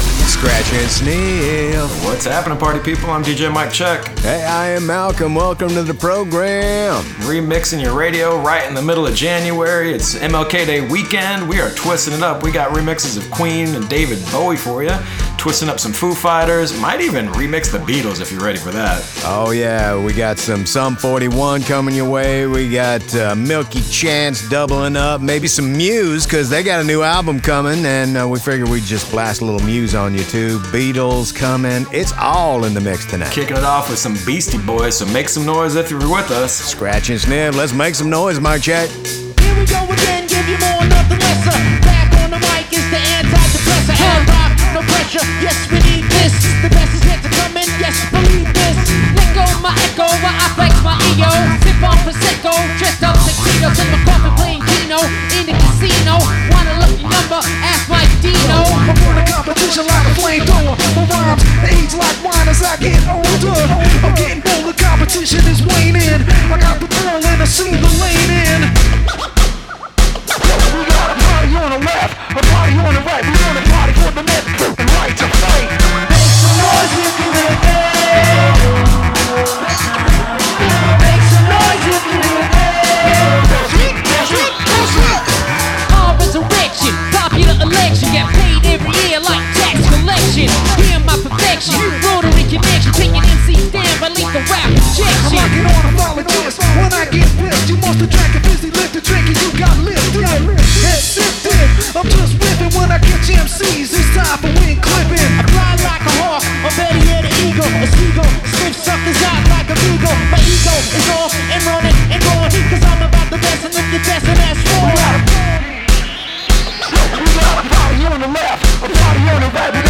Scratch and sniff. What's happening, party people? I'm DJ Mike Check. Hey, I am Malcolm. Welcome to the program. Remixing your radio right in the middle of January. It's MLK Day weekend. We are twisting it up. We got remixes of Queen and David Bowie for you. Twisting up some Foo Fighters. Might even remix the Beatles if you're ready for that. Oh, yeah, we got some Sum 41 coming your way. We got uh, Milky Chance doubling up. Maybe some Muse, because they got a new album coming, and uh, we figured we'd just blast a little Muse on YouTube. Beatles coming. It's all in the mix tonight. Kicking it off with some Beastie Boys, so make some noise if you're with us. Scratch and sniff. Let's make some noise, Mike Check. Here we go again, give you more, nothing lesser. Uh, back on the mic is the antidepressant. Ad-Rock, no pressure. Yes, we need this. The best is yet to come in. Yes, believe this. Let go my echo while I flex my ego. Sip on prosecco, dressed up tuxedos in my coffin playing Keno in the casino. Want a lucky number? Ask my Dino. I'm on a competition like a flamethrower. My rhymes age like wine as I get older. I'm getting bolder, competition is waning. I got the ball and I see the lane in. We got a party on the left, a party on the right. We want a party for the left and right to fight. Down by lethal I'm injection. rocking on a volunteers. When I get pissed, you must have drank a busy lift to drink and you got lifted. Head sifted. I'm just ripping when I catch MCs. It's time for wing clipping. I fly like a hawk, or better yet an eagle, a seagull, sniff suckers out like a beagle. My ego is off and running and going, cause I'm about the best and if you're best and that's We wrong. got a we got a party on the left, a party on the right.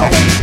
My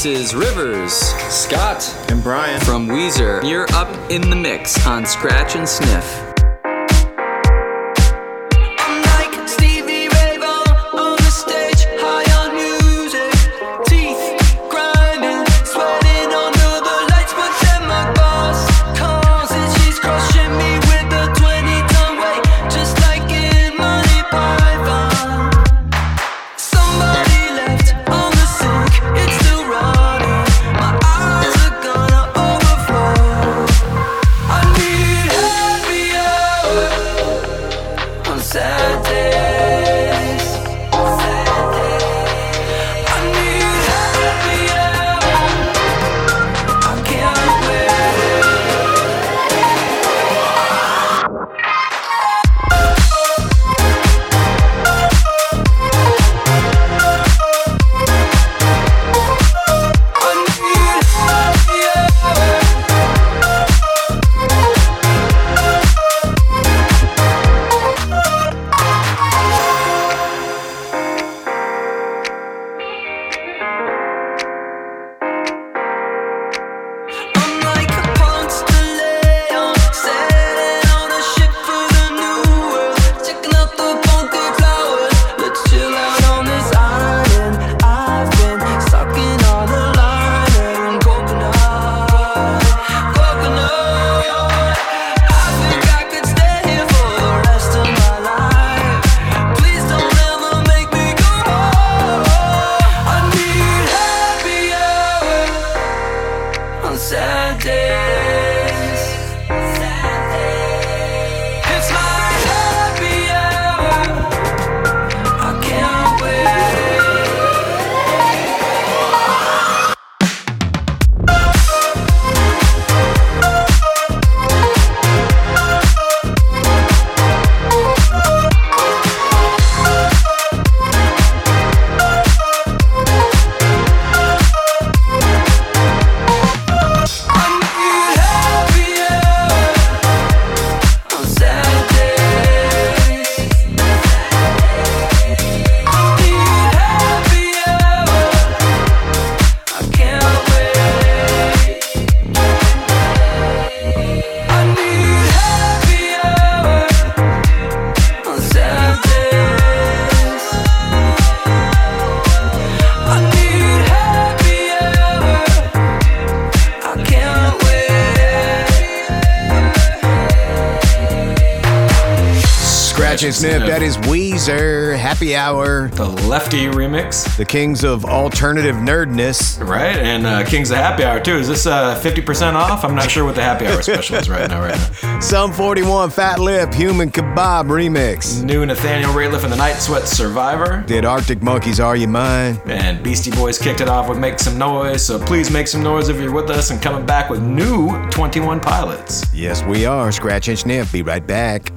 This is Rivers, Scott, and Brian from Weezer. You're up in the mix on Scratch and Sniff. Sniff. That is Weezer, Happy Hour. The Lefty remix. The Kings of Alternative Nerdness. Right, and uh, Kings of Happy Hour, too. Is this uh, 50% off? I'm not sure what the Happy Hour special is right now, right now. Sum 41, Fat Lip, Human Kebab remix. New Nathaniel Rateliff and the Night Sweat Survivor. Did Arctic Monkeys Are You Mine? And Beastie Boys kicked it off with Make Some Noise, so please make some noise if you're with us and coming back with new 21 Pilots. Yes, we are. Scratch and Sniff. Be right back.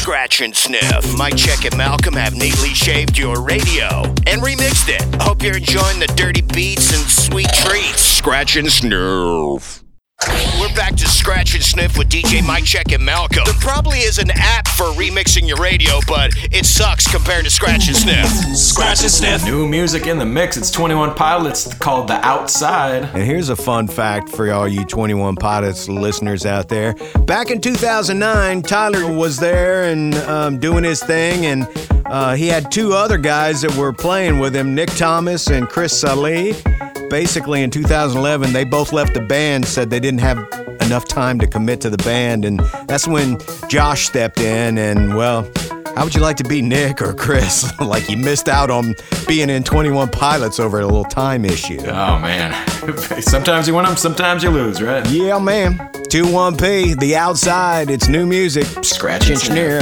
Scratch and Sniff. Mike Check and Malcolm have neatly shaved your radio and remixed it. Hope you're enjoying the dirty beats and sweet treats. Scratch and Sniff. We're back to Scratch and Sniff with DJ Mike Check and Malcolm. There probably is an app for remixing your radio, but it sucks compared to Scratch and Sniff. Scratch and Sniff. New music in the mix. It's 21 Pilots called The Outside. And here's a fun fact for all you 21 Pilots listeners out there. Back in 2009, Tyler was there and um, doing his thing, and uh, he had two other guys that were playing with him Nick Thomas and Chris Salih basically in 2011, they both left the band, said they didn't have enough time to commit to the band. And that's when Josh stepped in and, well, how would you like to be Nick or Chris? like you missed out on being in 21 Pilots over a little time issue. Oh man. sometimes you win them, sometimes you lose, right? Yeah, man. 2-1P, The Outside, it's new music. Scratch Engineer.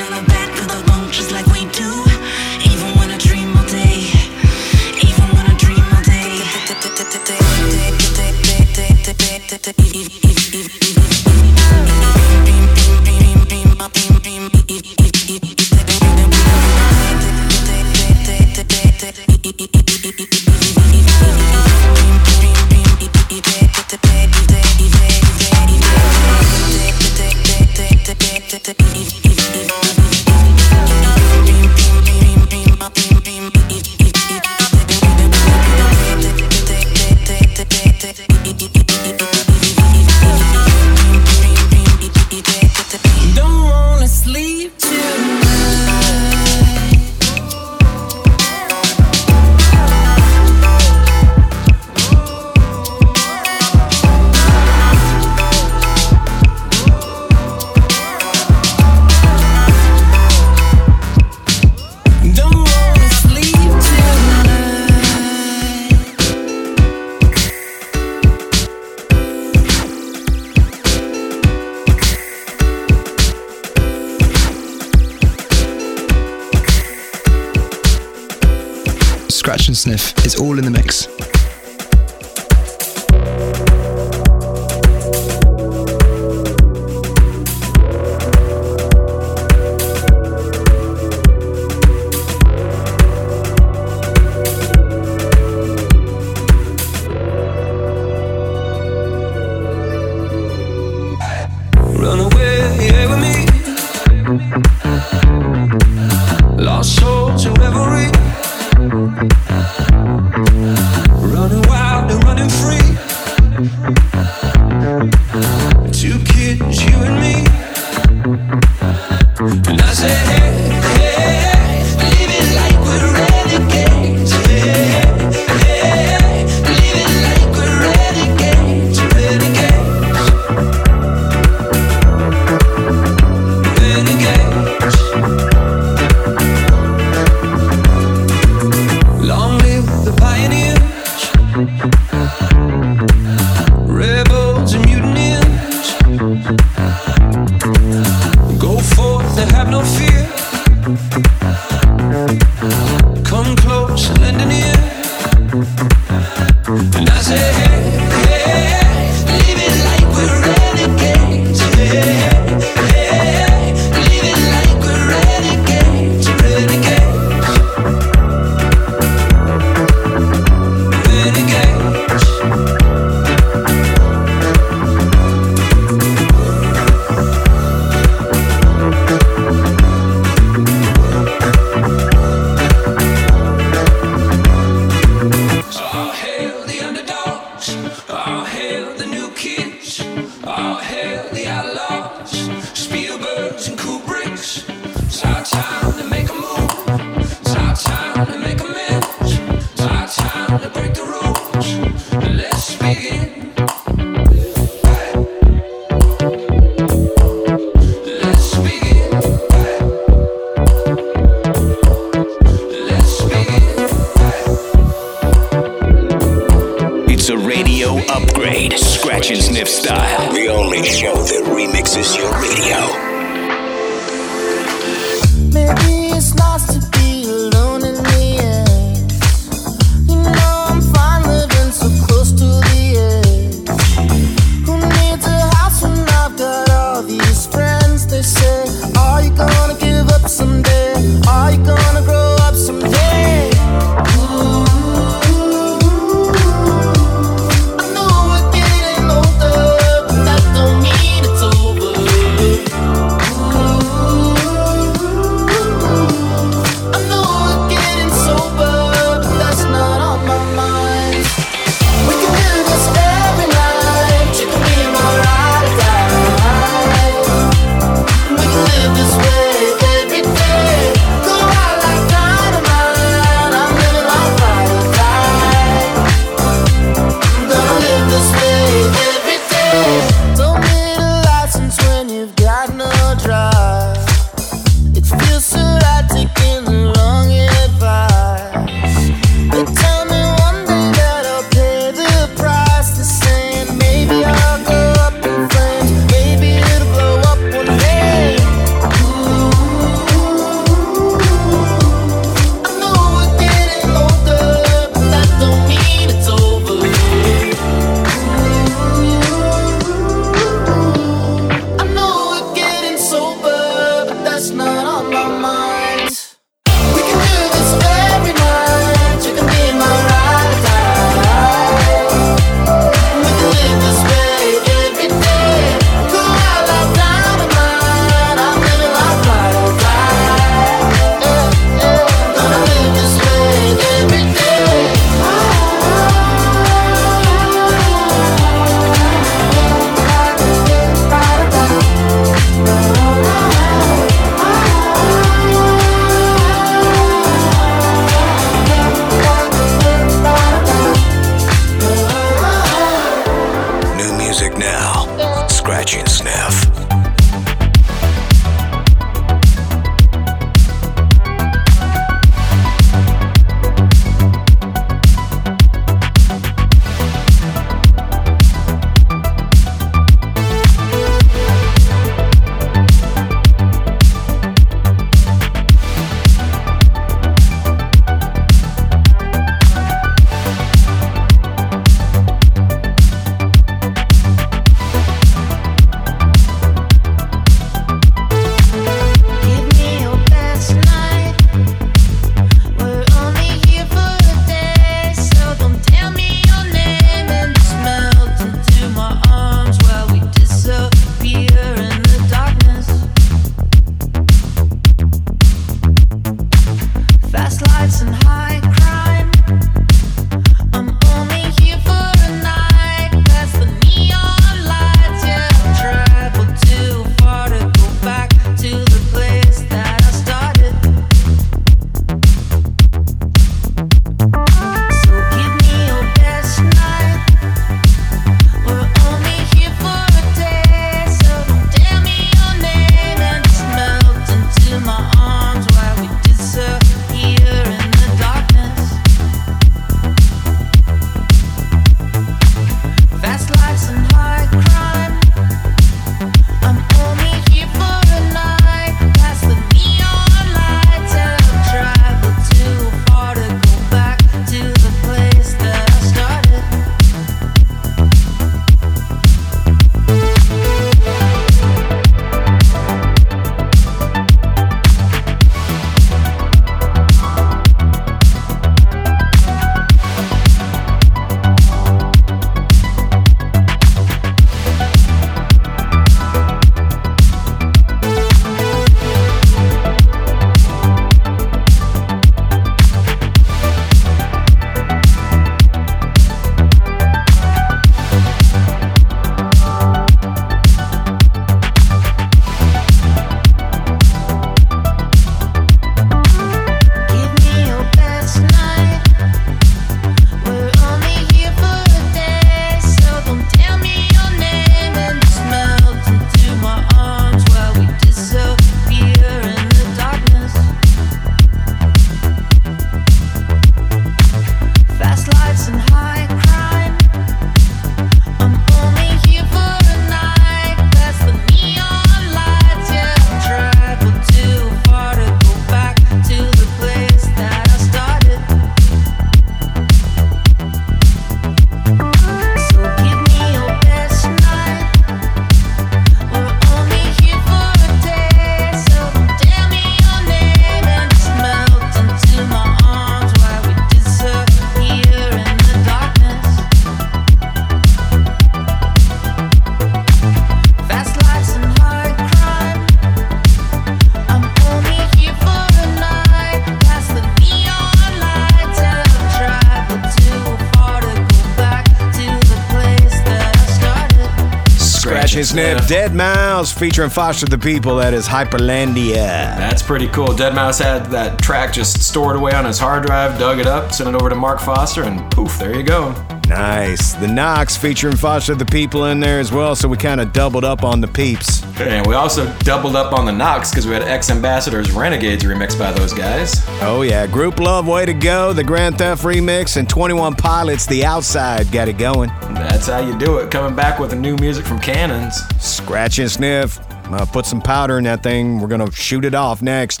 Deadmau5 featuring Foster the People. That is Hyperlandia. That's pretty cool. Deadmau5 had that track just stored away on his hard drive, dug it up, sent it over to Mark Foster, and poof, there you go. Nice. The Knocks featuring Foster the People in there as well, so we kind of doubled up on the peeps. And we also doubled up on the Knocks because we had X Ambassadors Renegades remixed by those guys. Oh, yeah. Grouplove, Way to Go, the Grand Theft remix, and 21 Pilots, The Outside, got it going. That's how you do it. Coming back with the new music from Cannons. Scratch and Sniff. Uh, put some powder in that thing. We're going to shoot it off next.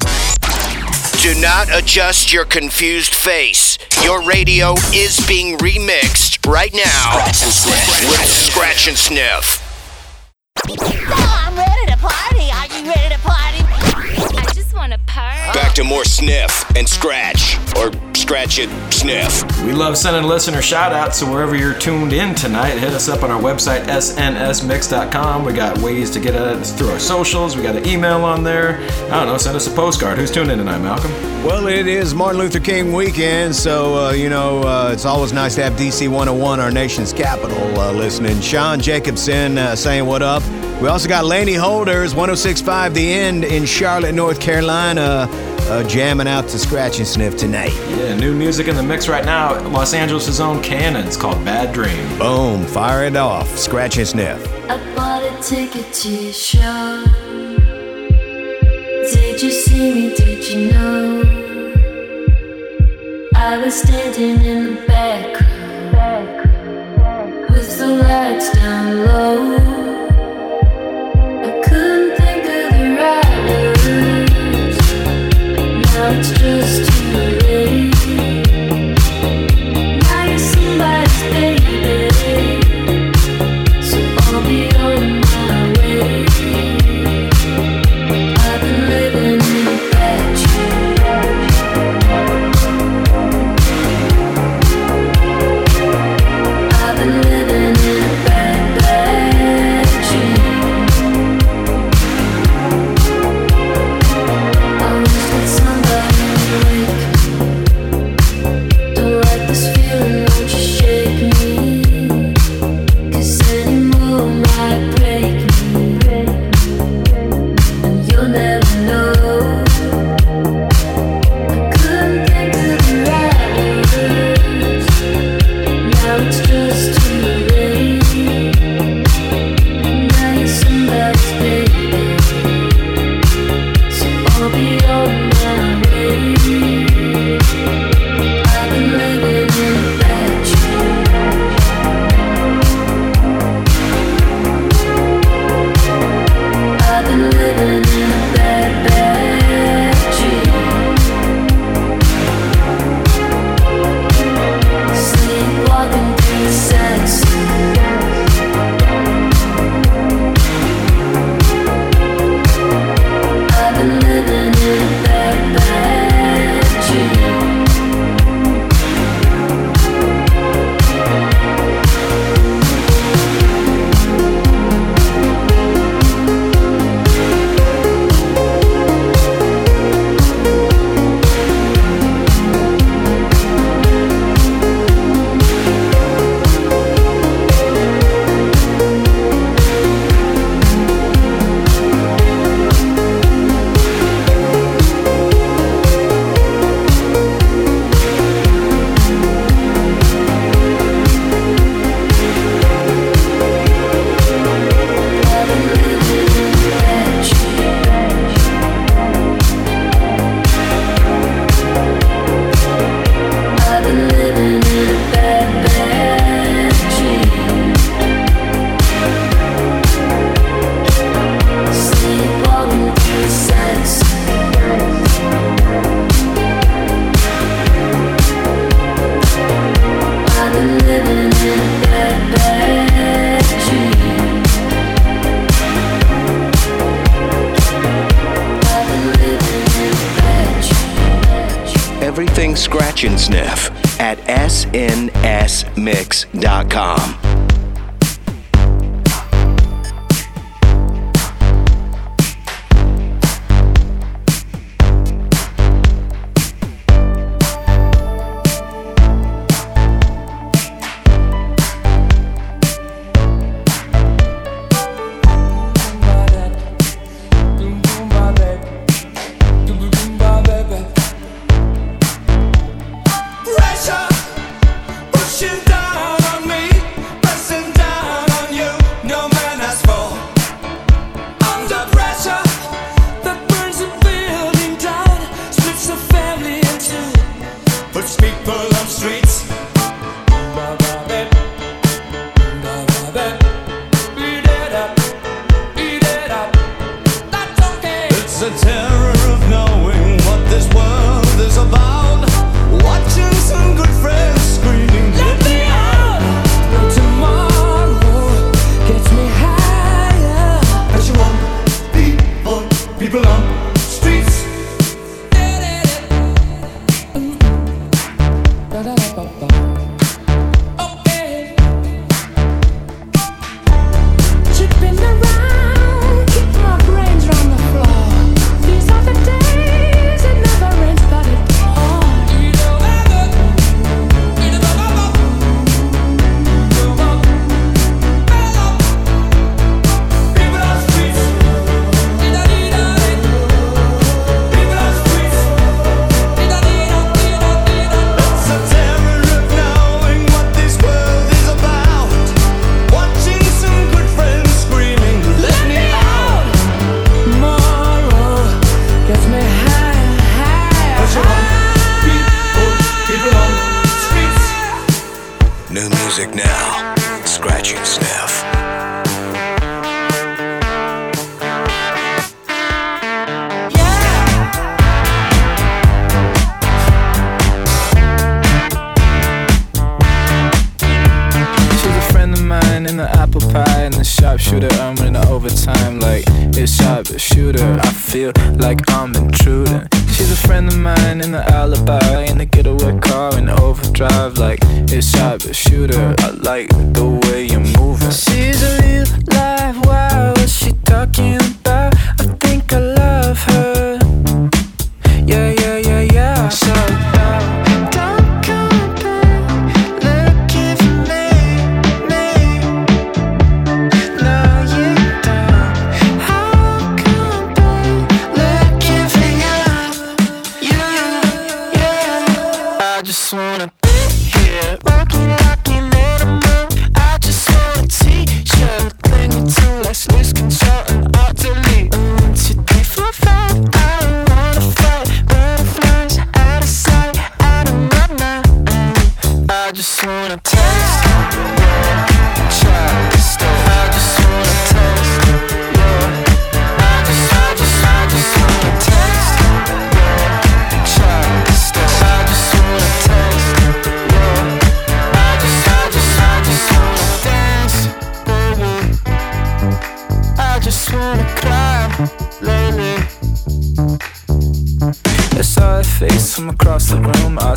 Do not adjust your confused face. Your radio is being remixed right now Scratch and with Scratch and Sniff. I'm ready to party. Are you ready to party? I just want to party. Back to more Sniff and Scratch, or Scratch it, Sniff. We love sending listener shout outs, so wherever you're tuned in tonight, hit us up on our website, snsmix.com. We got ways to get at us through our socials. We got an email on there. I don't know, send us a postcard. Who's tuned in tonight, Malcolm? Well, it is Martin Luther King weekend, so, uh, you know, uh, it's always nice to have DC 101, our nation's capital, uh, listening. Sean Jacobson uh, saying what up. We also got Laney Holders, 1065 The End in Charlotte, North Carolina, uh, jamming out to Scratch and Sniff tonight. Yeah, new music in the mix right now. Los Angeles' own Cannons called Bad Dream. Boom, fire it off. Scratch and Sniff. I bought a ticket to your show. Did you see me? Did you know? I was standing in the background with the lights down low. Now it's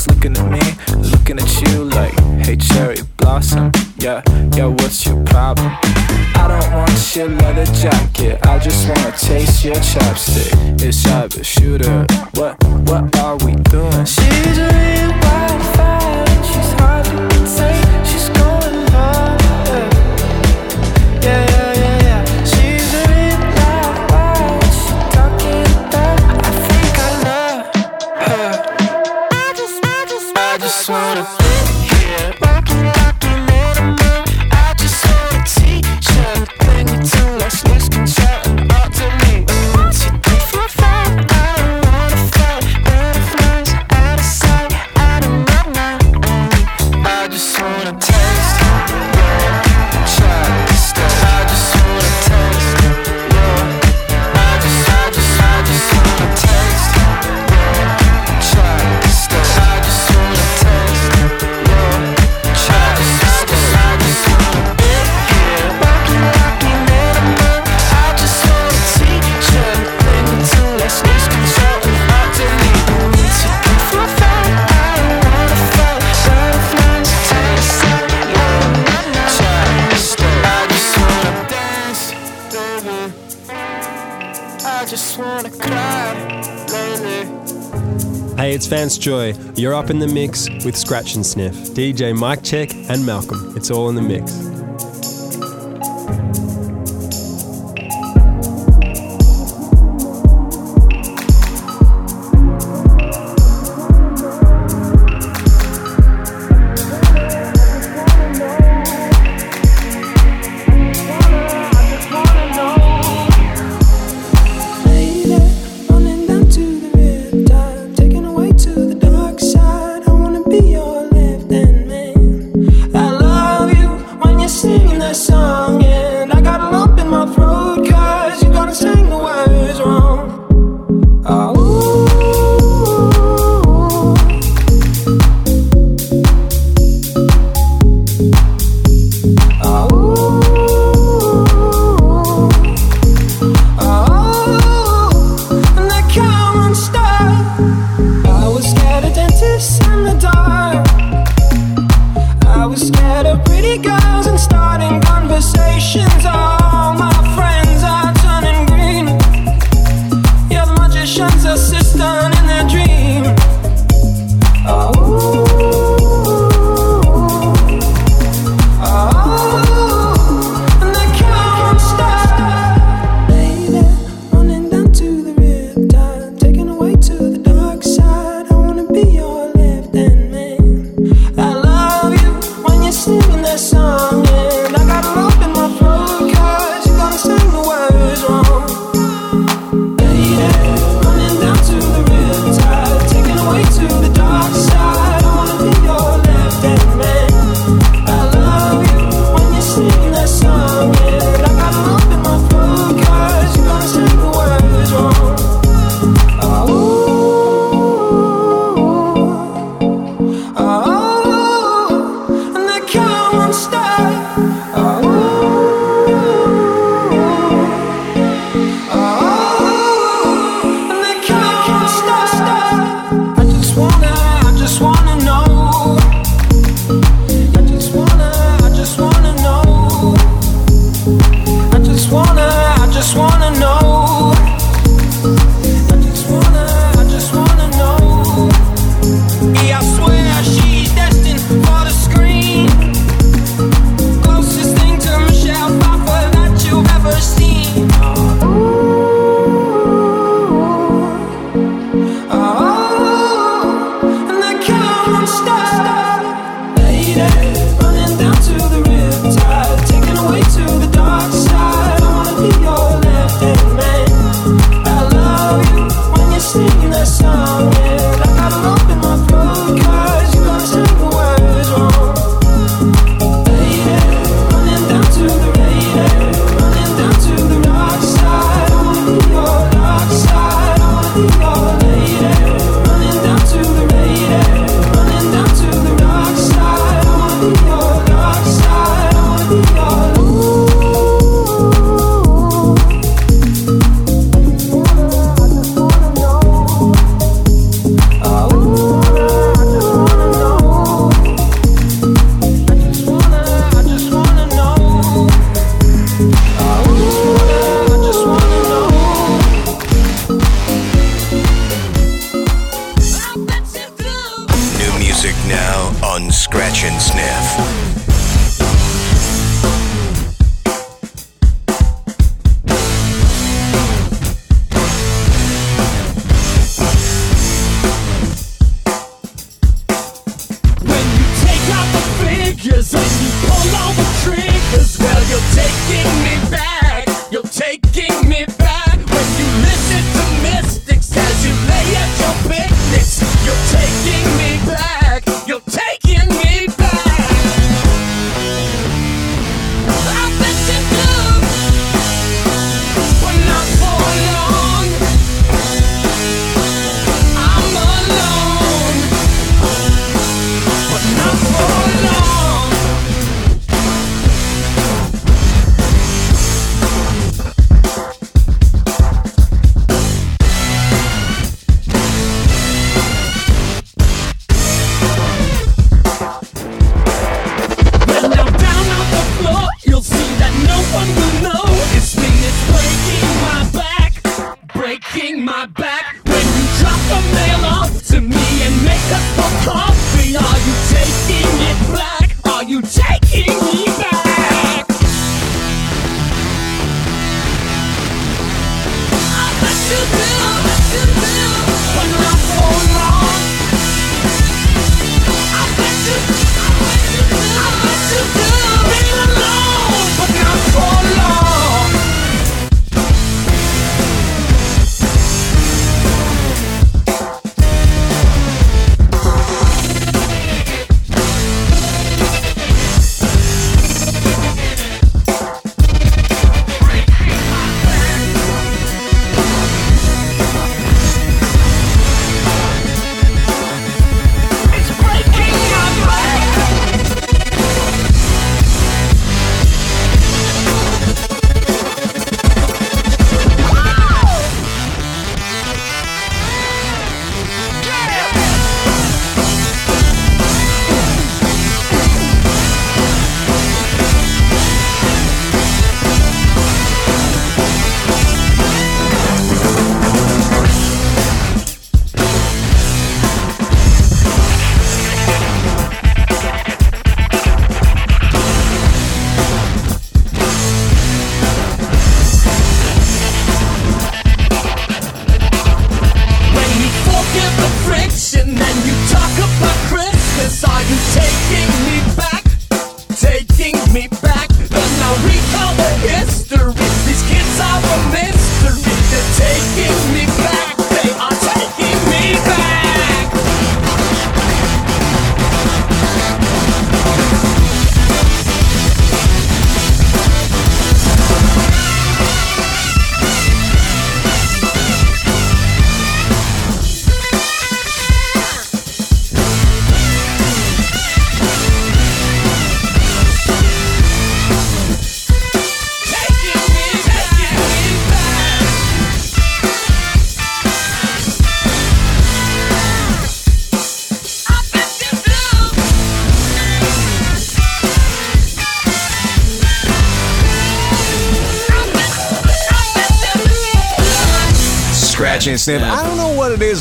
looking at me, looking at you like, hey, cherry blossom. Yeah, yeah, what's your problem? I don't want your leather jacket, I just wanna taste your chopstick. It's shot, but shooter. What, what are we Joy. You're up in the mix with Scratch and Sniff. DJ Mike Check and Malcolm. It's all in the mix.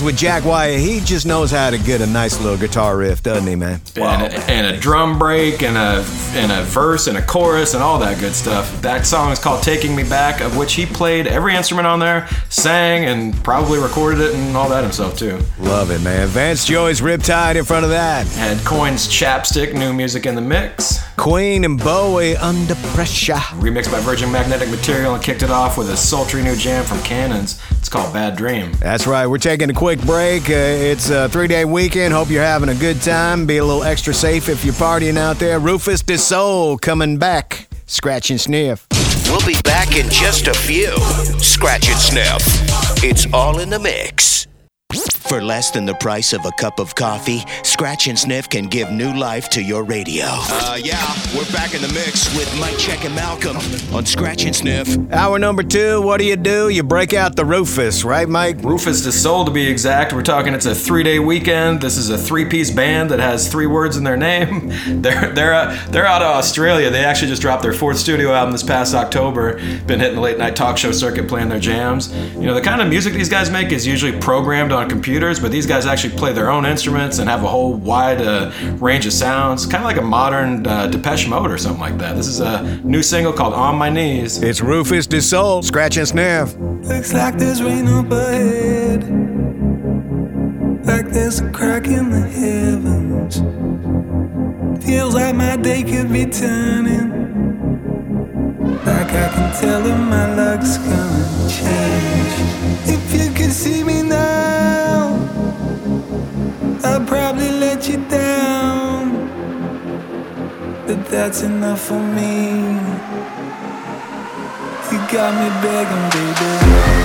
With Jack White. He just knows how to get a nice little guitar riff, doesn't he, man? And, a, and a drum break and a and a verse and a chorus and all that good stuff. That song is called "Taking Me Back," of which he played every instrument on there, sang, and probably recorded it and all that himself too. Love it, man. Vance Joy's Riptide in front of that. Had Coin's "Chapstick," new music in the mix. Queen and Bowie under pressure. Remixed by Virgin Magnetic Material and kicked it off with a sultry new jam from Cannons. It's called "Bad Dream." That's right. We're taking a quick break. Uh, it's a three day weekend. Hope you're having a good time. Be a little extra safe if you're partying out there. Rufus Du Sol coming back. Scratch and sniff. We'll be back in just a few. Scratch and sniff. It's all in the mix. For less than the price of a cup of coffee, Scratch and Sniff can give new life to your radio. Uh, yeah, we're back in the mix with Mike Check and Malcolm on Scratch and Sniff. Hour number two, what do you do? You break out the Rufus, right, Mike? Rufus Du Sol to be exact. We're talking it's a three day weekend. This is a three piece band that has three words in their name. They're they're uh, they're out of Australia. They actually just dropped their fourth studio album this past October. Been hitting the late night talk show circuit playing their jams. You know the kind of music these guys make is usually programmed on computers, but these guys actually play their own instruments and have a whole wide uh, range of sounds, kind of like a modern uh, Depeche Mode or something like that. This is a new single called "On My Knees." It's Rufus Du Sol, Scratch and Sniff. Looks like there's rain up ahead. Like there's a crack in the heavens. Feels like my day could be turning. Like I can tell that my luck's gonna change. That's enough for me. You got me begging, baby.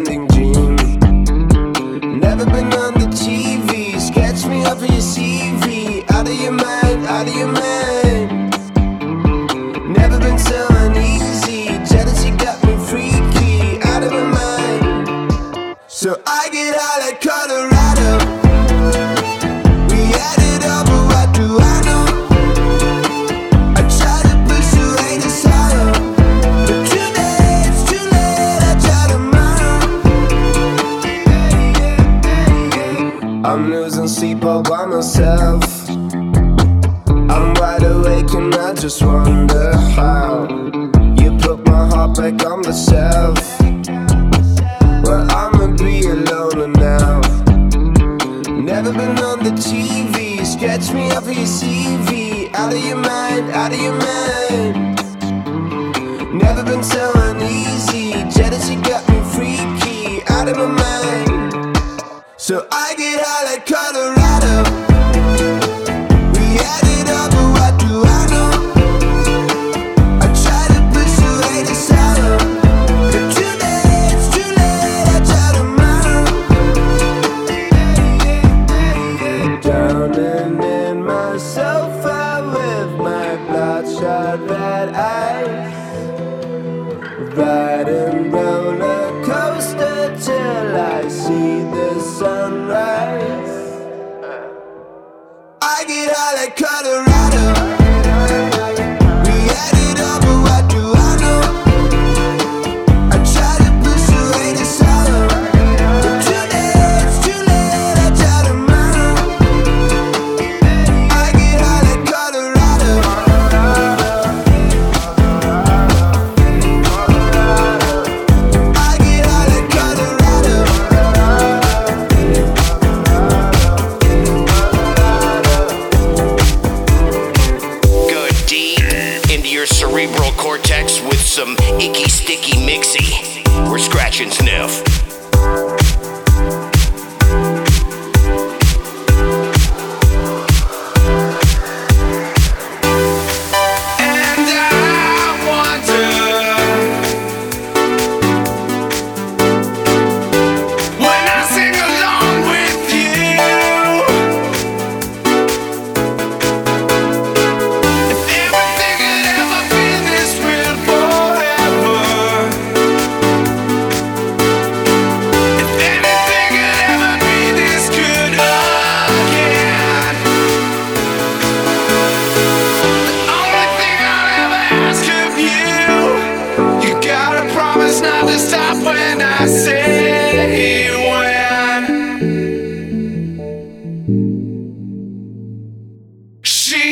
Never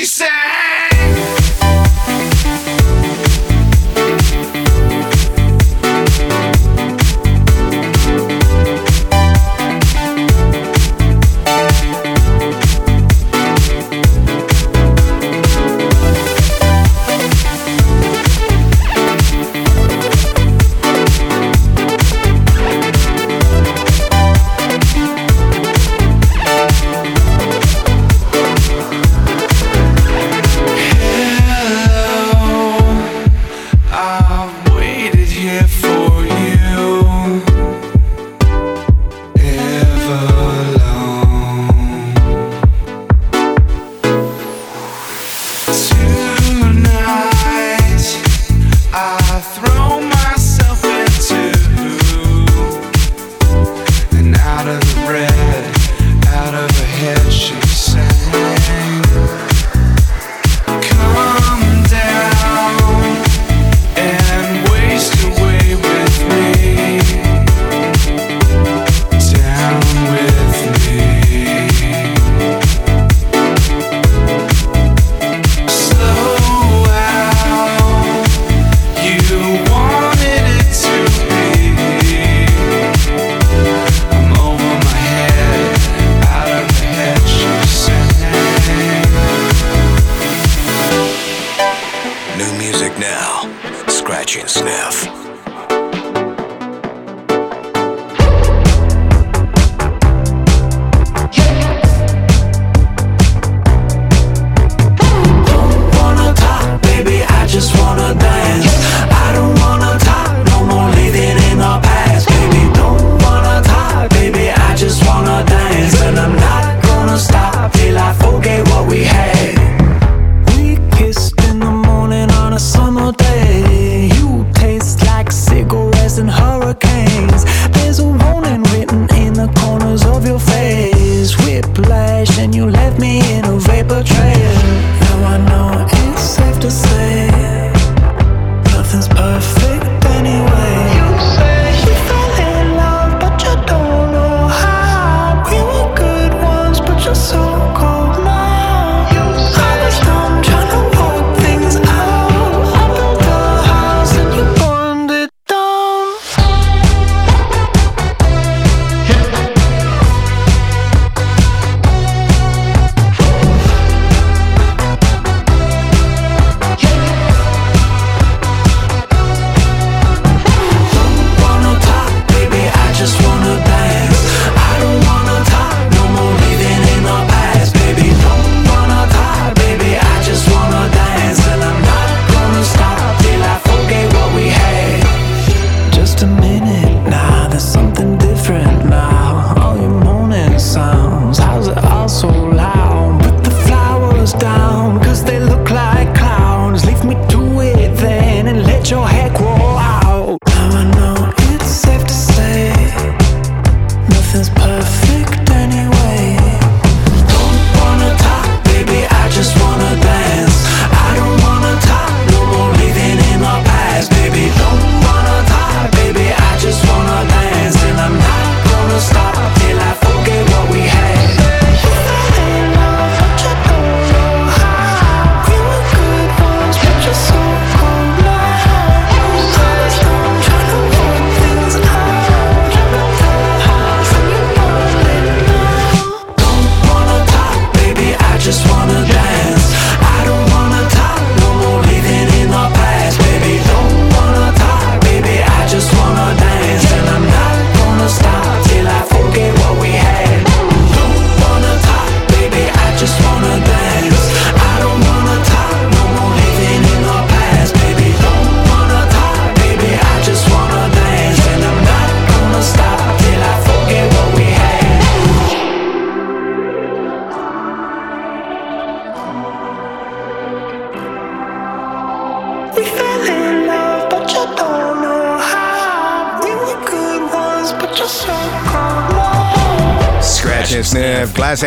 she.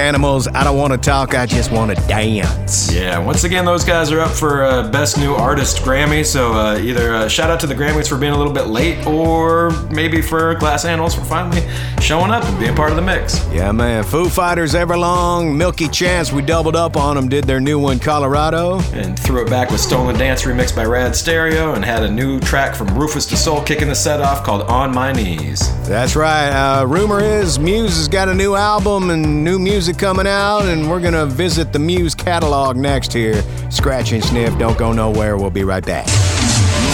Animals, I don't want to talk, I just want to dance. Yeah, once again, those guys are up for uh, Best New Artist Grammy. So uh, either uh, shout out to the Grammys for being a little bit late, or maybe for Glass Animals for finally showing up and being part of the mix. Yeah, man. Foo Fighters, Everlong, Milky Chance, we doubled up on them, did their new one, Colorado. And threw it back with Stolen Dance remixed by Rad Stereo, and had a new track from Rufus Du Sol kicking the set off called On My Knees. That's right. Uh, rumor is Muse has got a new album and new music coming out, and we're going to visit the Muse catalog next here. Scratch and Sniff, don't go nowhere. We'll be right back.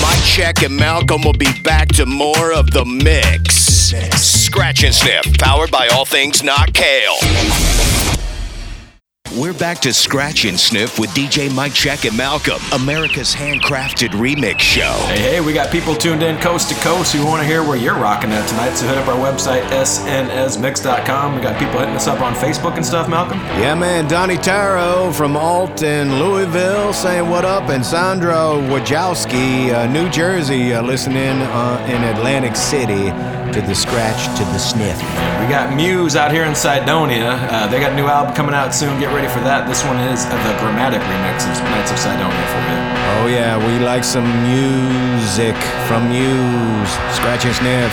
Mike Check and Malcolm will be back to more of the mix. Scratch and Sniff, powered by all things not kale. We're back to Scratch and Sniff with DJ Mike Check and Malcolm, America's handcrafted remix show. Hey, hey, we got people tuned in coast to coast who want to hear where you're rocking at tonight. So hit up our website, snsmix.com. We got people hitting us up on Facebook and stuff, Malcolm. Yeah, man. Donnie Taro from Alt in Louisville saying what up, and Sandra Wojowski, uh, New Jersey, uh, listening uh, in Atlantic City to the Scratch to the Sniff. We got Muse out here in Cydonia. Uh, they got a new album coming out soon. Get ready for that. This one is the Gramatik remix of Knights of Cydonia for you. Oh, yeah, we like some music from Muse. Scratch and Sniff.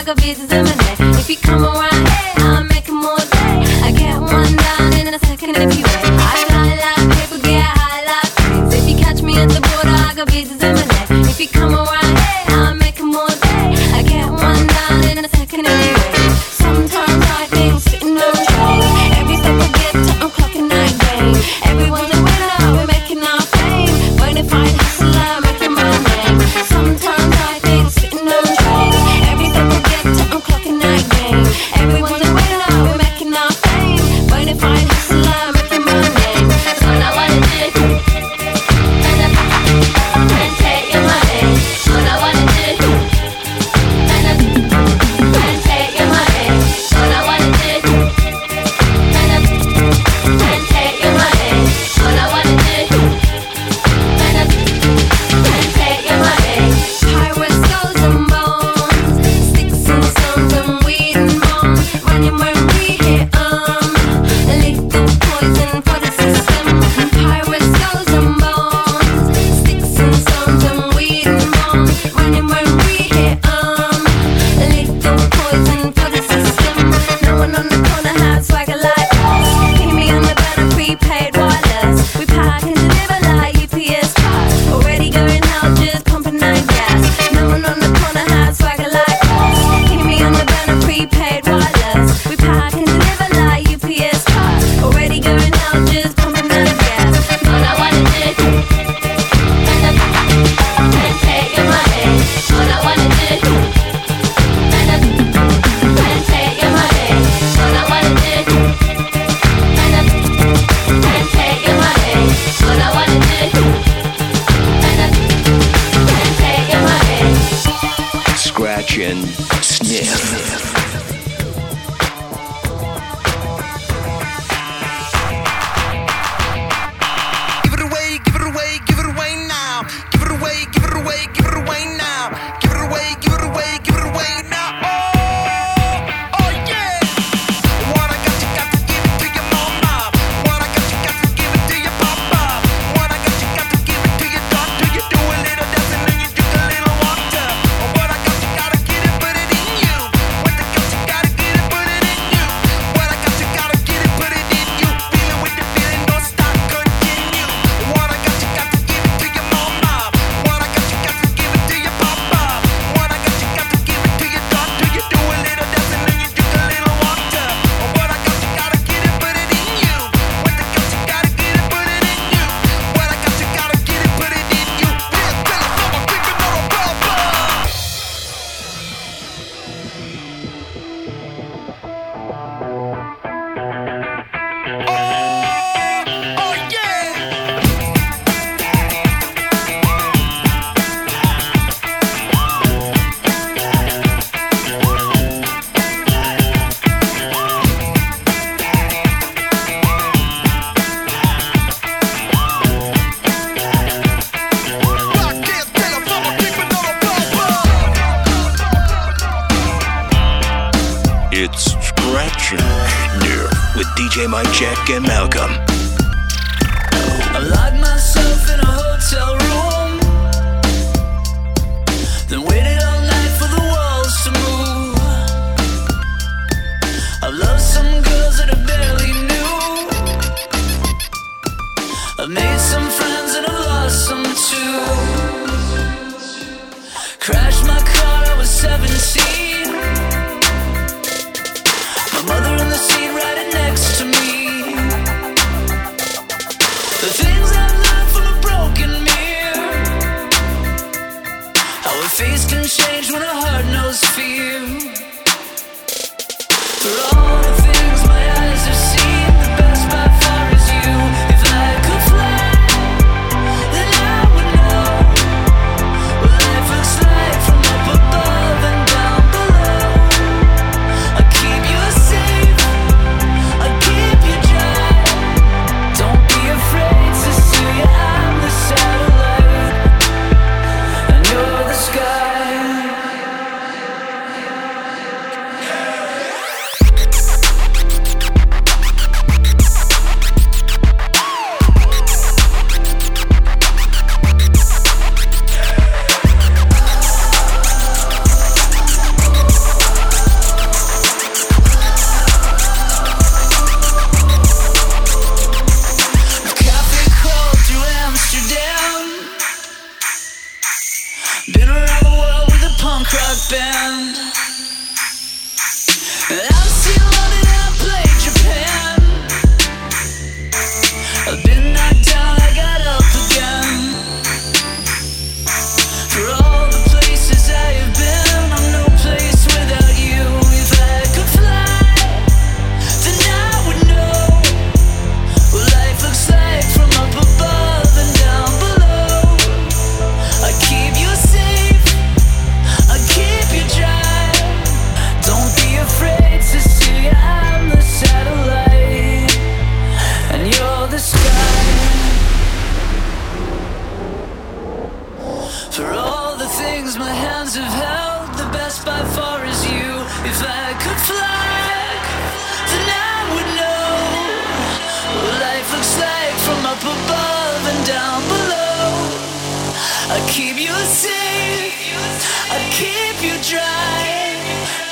I got visas in my neck. If you come around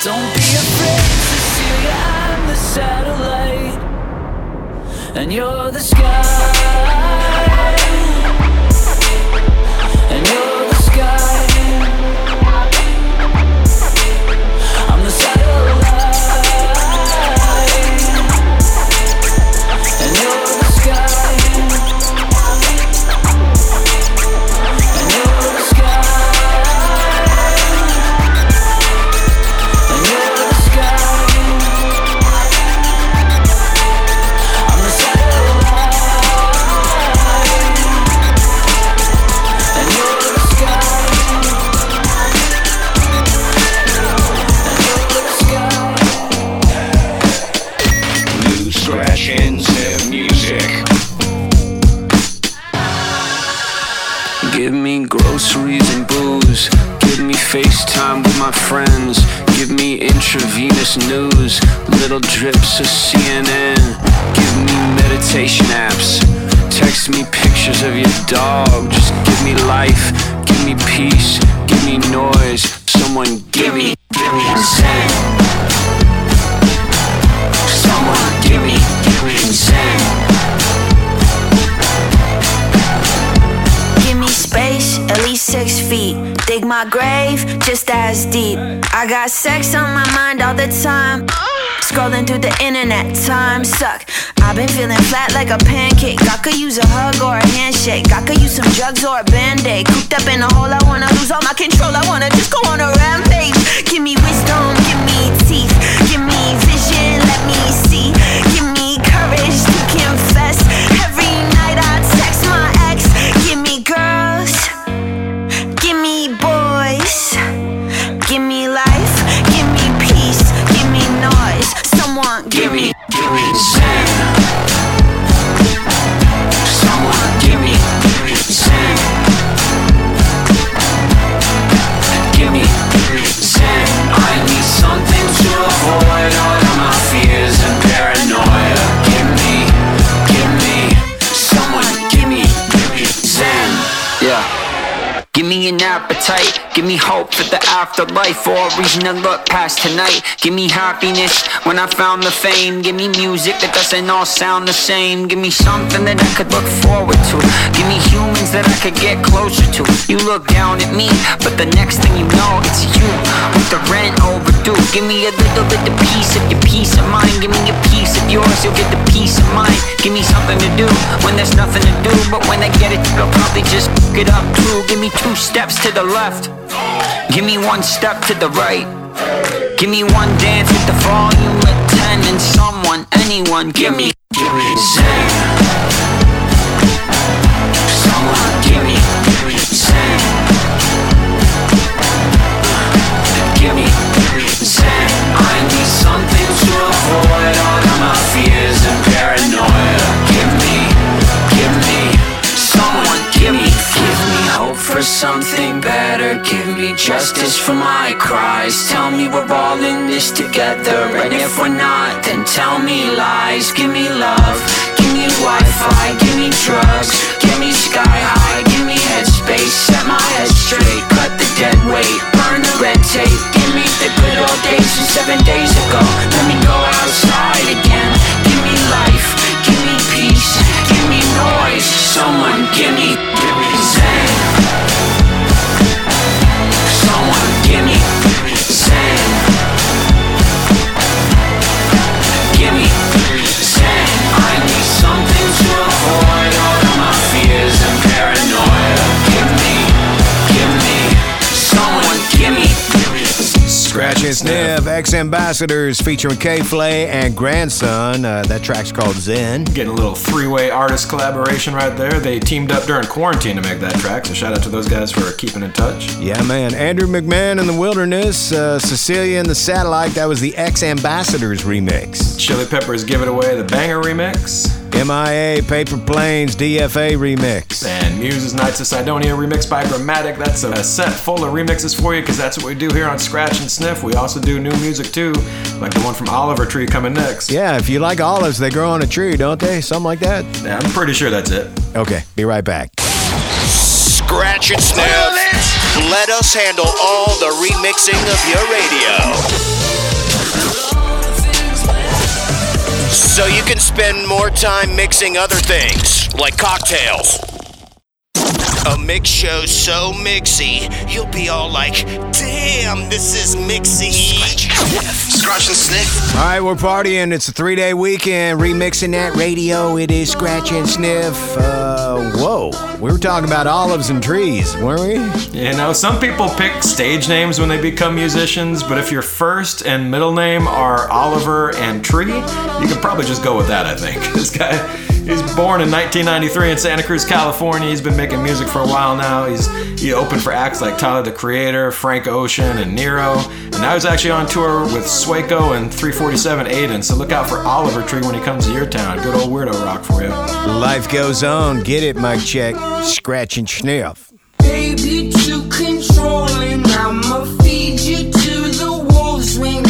Don't be afraid, Cecilia, I'm the satellite, and you're the sky. this news, little drips of CNN. Give me meditation apps, text me pictures of your dog. Just give me life, give me peace, give me noise. Someone give me, give me insane. my grave just as deep. I got sex on my mind all the time. Scrolling through the internet, time suck. I've been feeling flat like a pancake. I could use a hug or a handshake. I could use some drugs or a band aid. Cooped up in a hole, I wanna lose all my control. I wanna just go on a rampage. Give me wisdom. Me appetite, give me hope for the afterlife, or a reason to look past tonight. Give me happiness when I found the fame. Give me music that doesn't all sound the same. Give me something that I could look forward to. Give me humans that I could get closer to. You look down at me, but the next thing you know, it's you with the rent overdue. Give me a little bit of peace of your peace of mind. Give me a piece of yours, you'll get the peace of mind. Give me something to do when there's nothing to do, but when I get it, I'll probably just it up too. Give me two steps to the left. Give me one step to the right. Give me one dance with the volume at 10 and someone, anyone, give me for my cries. Tell me we're all in this together. And if we're not, then tell me lies. Give me love, give me Wi-Fi, give me drugs, give me sky high, give me headspace. Set my head straight, cut the dead weight, burn the red tape. Give me the good old days from seven days ago. Let me go and Sniff, X Ambassadors featuring K.Flay and Grandson. Uh, that track's called Zen. Getting a little three-way artist collaboration right there. They teamed up during quarantine to make that track, so shout out to those guys for keeping in touch. Yeah, man. Andrew McMahon in the Wilderness, uh, Cecilia in the Satellite. That was the X Ambassadors remix. Chili Peppers Give It Away, the banger remix. MIA, Paper Planes, DFA remix. And Muse's Knights of Cydonia remix by Gramatik. That's a set full of remixes for you because that's what we do here on Scratch and Sniff. We also do new music too, like the one from Oliver Tree coming next. Yeah, if you like olives, they grow on a tree, don't they? Something like that. Yeah, I'm pretty sure that's it. Okay, be right back. Scratch and sniff. Let us handle all the remixing of your radio. So you can spend more time mixing other things, like cocktails. A mix show so mixy, you'll be all like, damn, this is mixy. Scratch and sniff. All right, we're partying. It's a three day weekend. Remixing that radio. It is Scratch and Sniff. Uh, whoa. We were talking about olives and trees, weren't we? You know, some people pick stage names when they become musicians, but if your first and middle name are Oliver and Tree, you can probably just go with that, I think. This guy, he's born in 1993 in Santa Cruz, California. He's been making music for a while now. He's he opened for acts like Tyler the Creator, Frank Ocean, and Nero. And now he's actually on tour with Swaco and 347 Aiden. So look out for Oliver Tree when he comes to your town. Good old weirdo rock for you. Life goes on. Get it, Mike Check. Scratch and Sniff. Baby, too controlling. I'ma feed you to the wolves when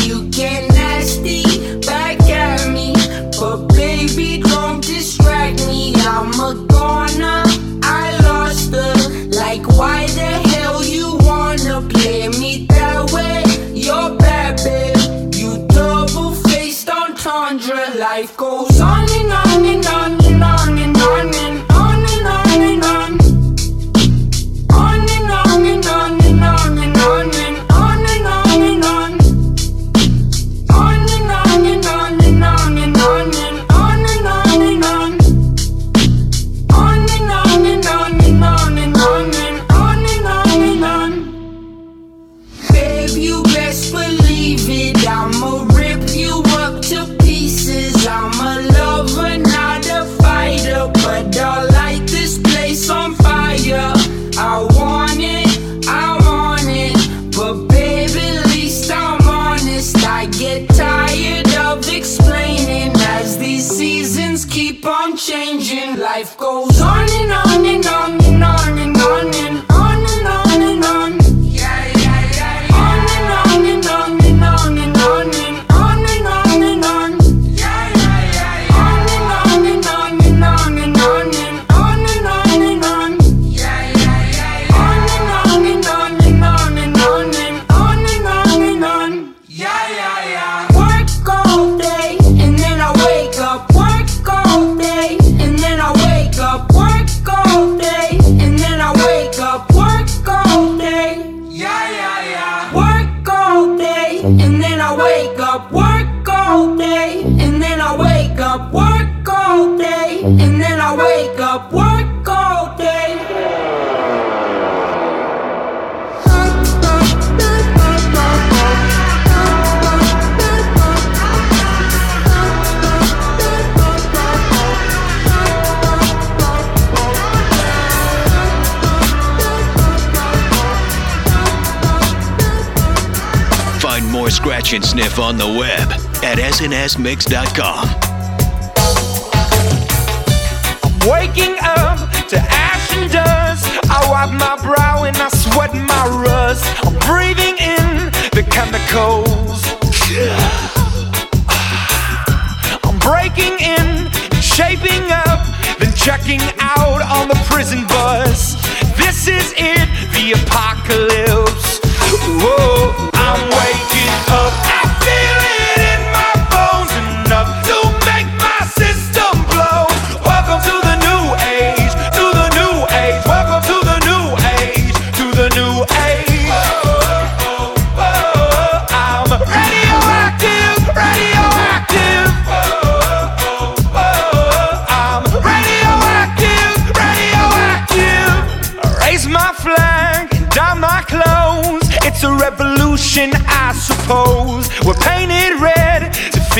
mix.com.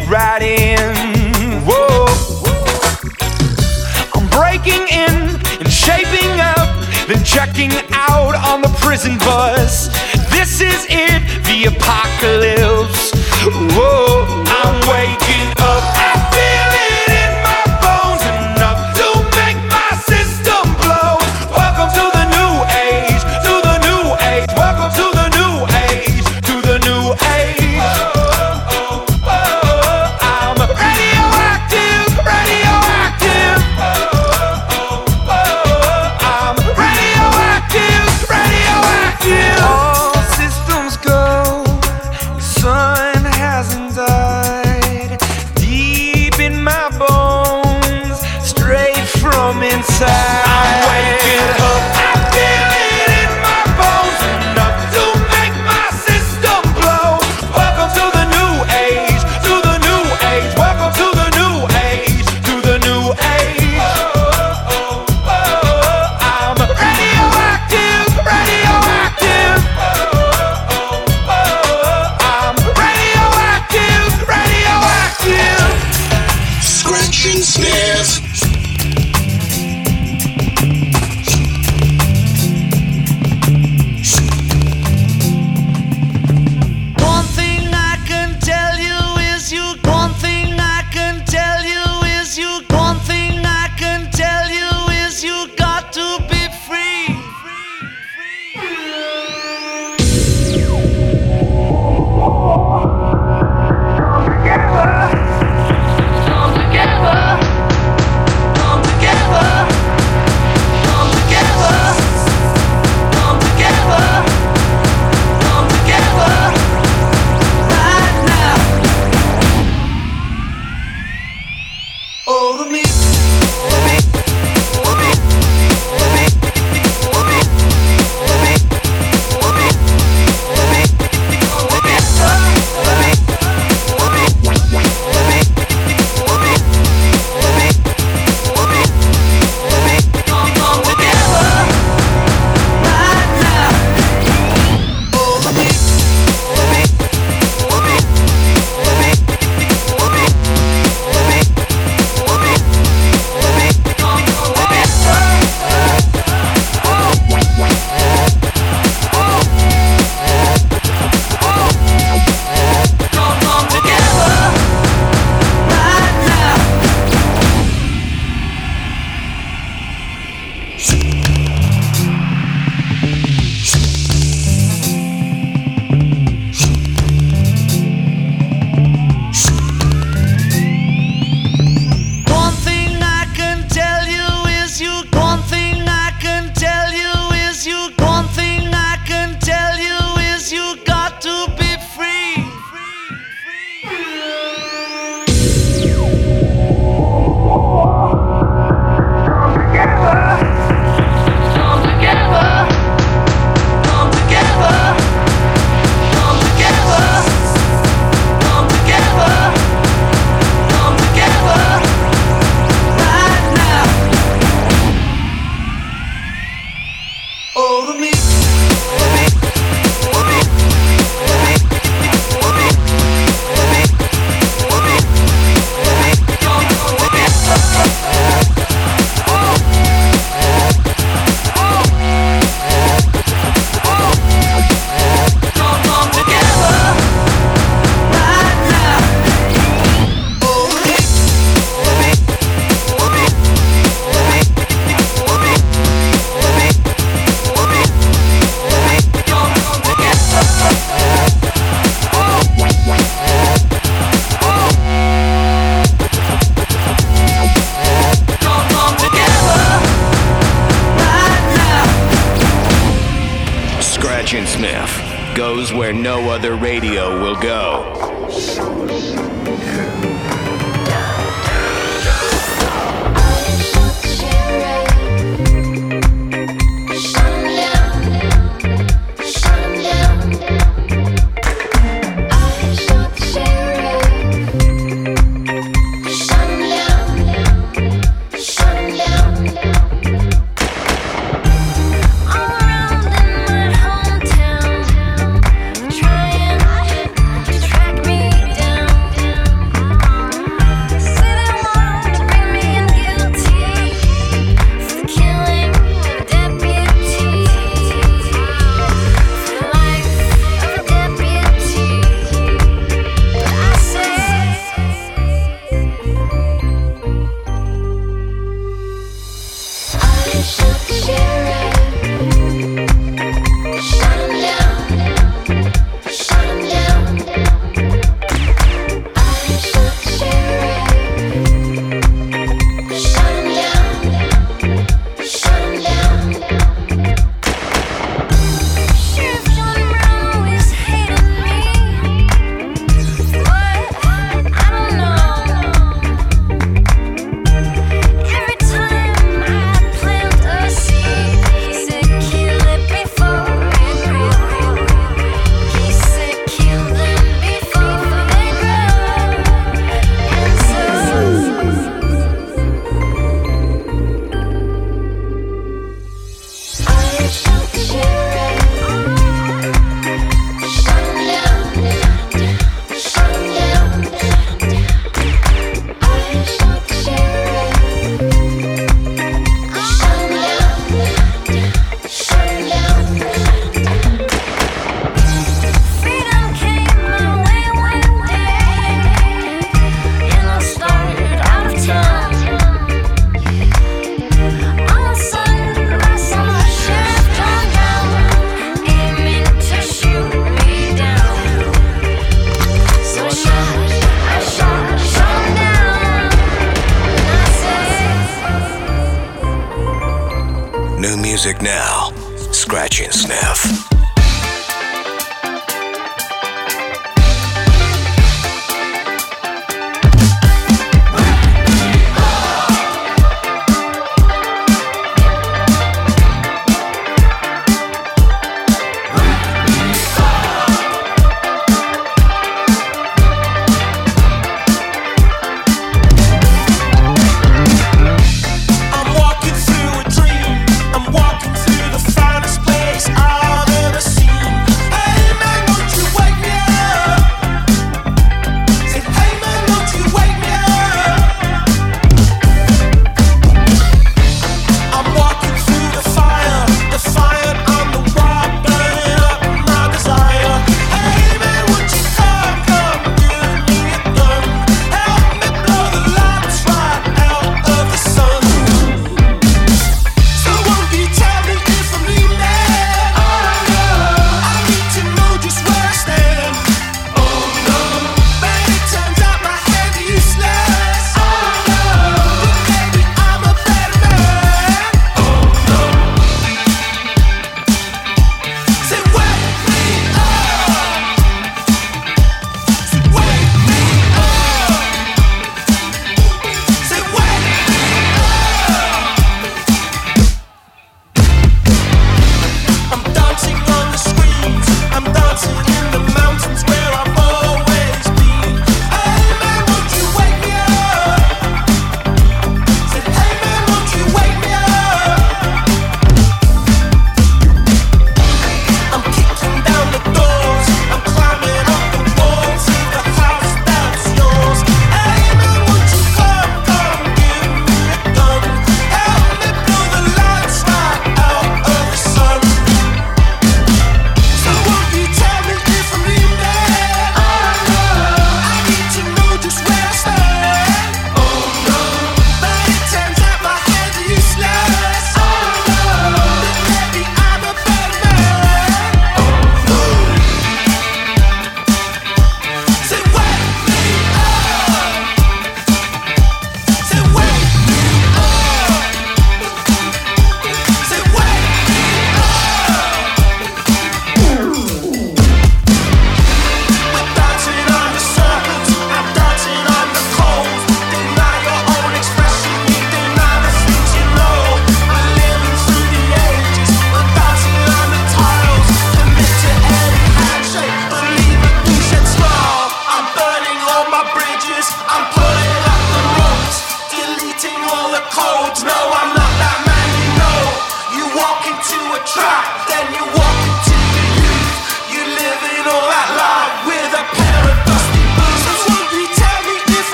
it right in. Whoa. I'm breaking in and shaping up, then checking out on the prison bus. This is it, the apocalypse. Whoa, I'm waking up.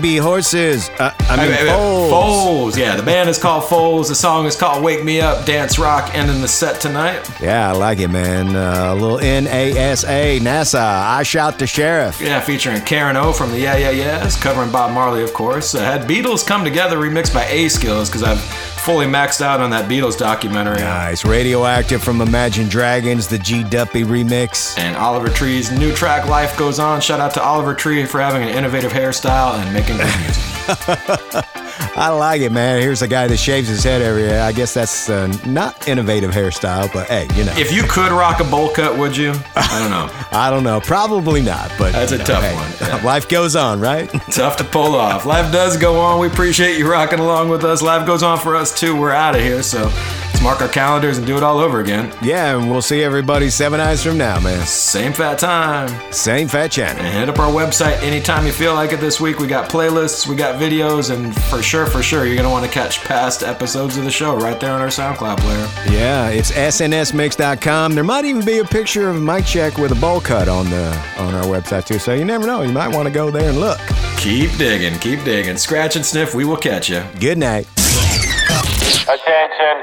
Baby Horses. Uh, I mean, hey, Foals. Foals. Yeah, the band is called Foals. The song is called Wake Me Up, Dance Rock, ending the set tonight. Yeah, I like it, man. Uh, a little NASA, NASA. I shot the sheriff. Yeah, featuring Karen O from the Yeah Yeah Yeahs, covering Bob Marley, of course. Uh, had Beatles come together, remixed by A-Skillz, because I've fully maxed out on that Beatles documentary. Nice. Radioactive from Imagine Dragons, the G Duppy remix. And Oliver Tree's new track, Life Goes On. Shout out to Oliver Tree for having an innovative hairstyle and making good music. I like it, man. Here's a guy that shaves his head every year. I guess that's uh, not innovative hairstyle, but hey, you know. if you could rock a bowl cut, would you? I don't know. I don't know. Probably not, but That's a know, tough hey, one, yeah. Life goes on, right? Tough to pull off. Life does go on. We appreciate you rocking along with us. Life goes on for us too. We're out of here, so let's mark our calendars and do it all over again. yeah, and we'll see everybody seven eyes from now, man. Same fat time. Same fat channel. And hit up our website anytime you feel like it this week. We got playlists, we got videos, and for sure, for sure, you're gonna want to catch past episodes of the show right there on our SoundCloud player. Yeah, it's snsmix.com. There might even be a picture of Mike Check with a bowl cut on the on our website too. So you never know. You might want to go there and look. Keep digging, keep digging. Scratch and sniff, we will catch you. Good night. Attention,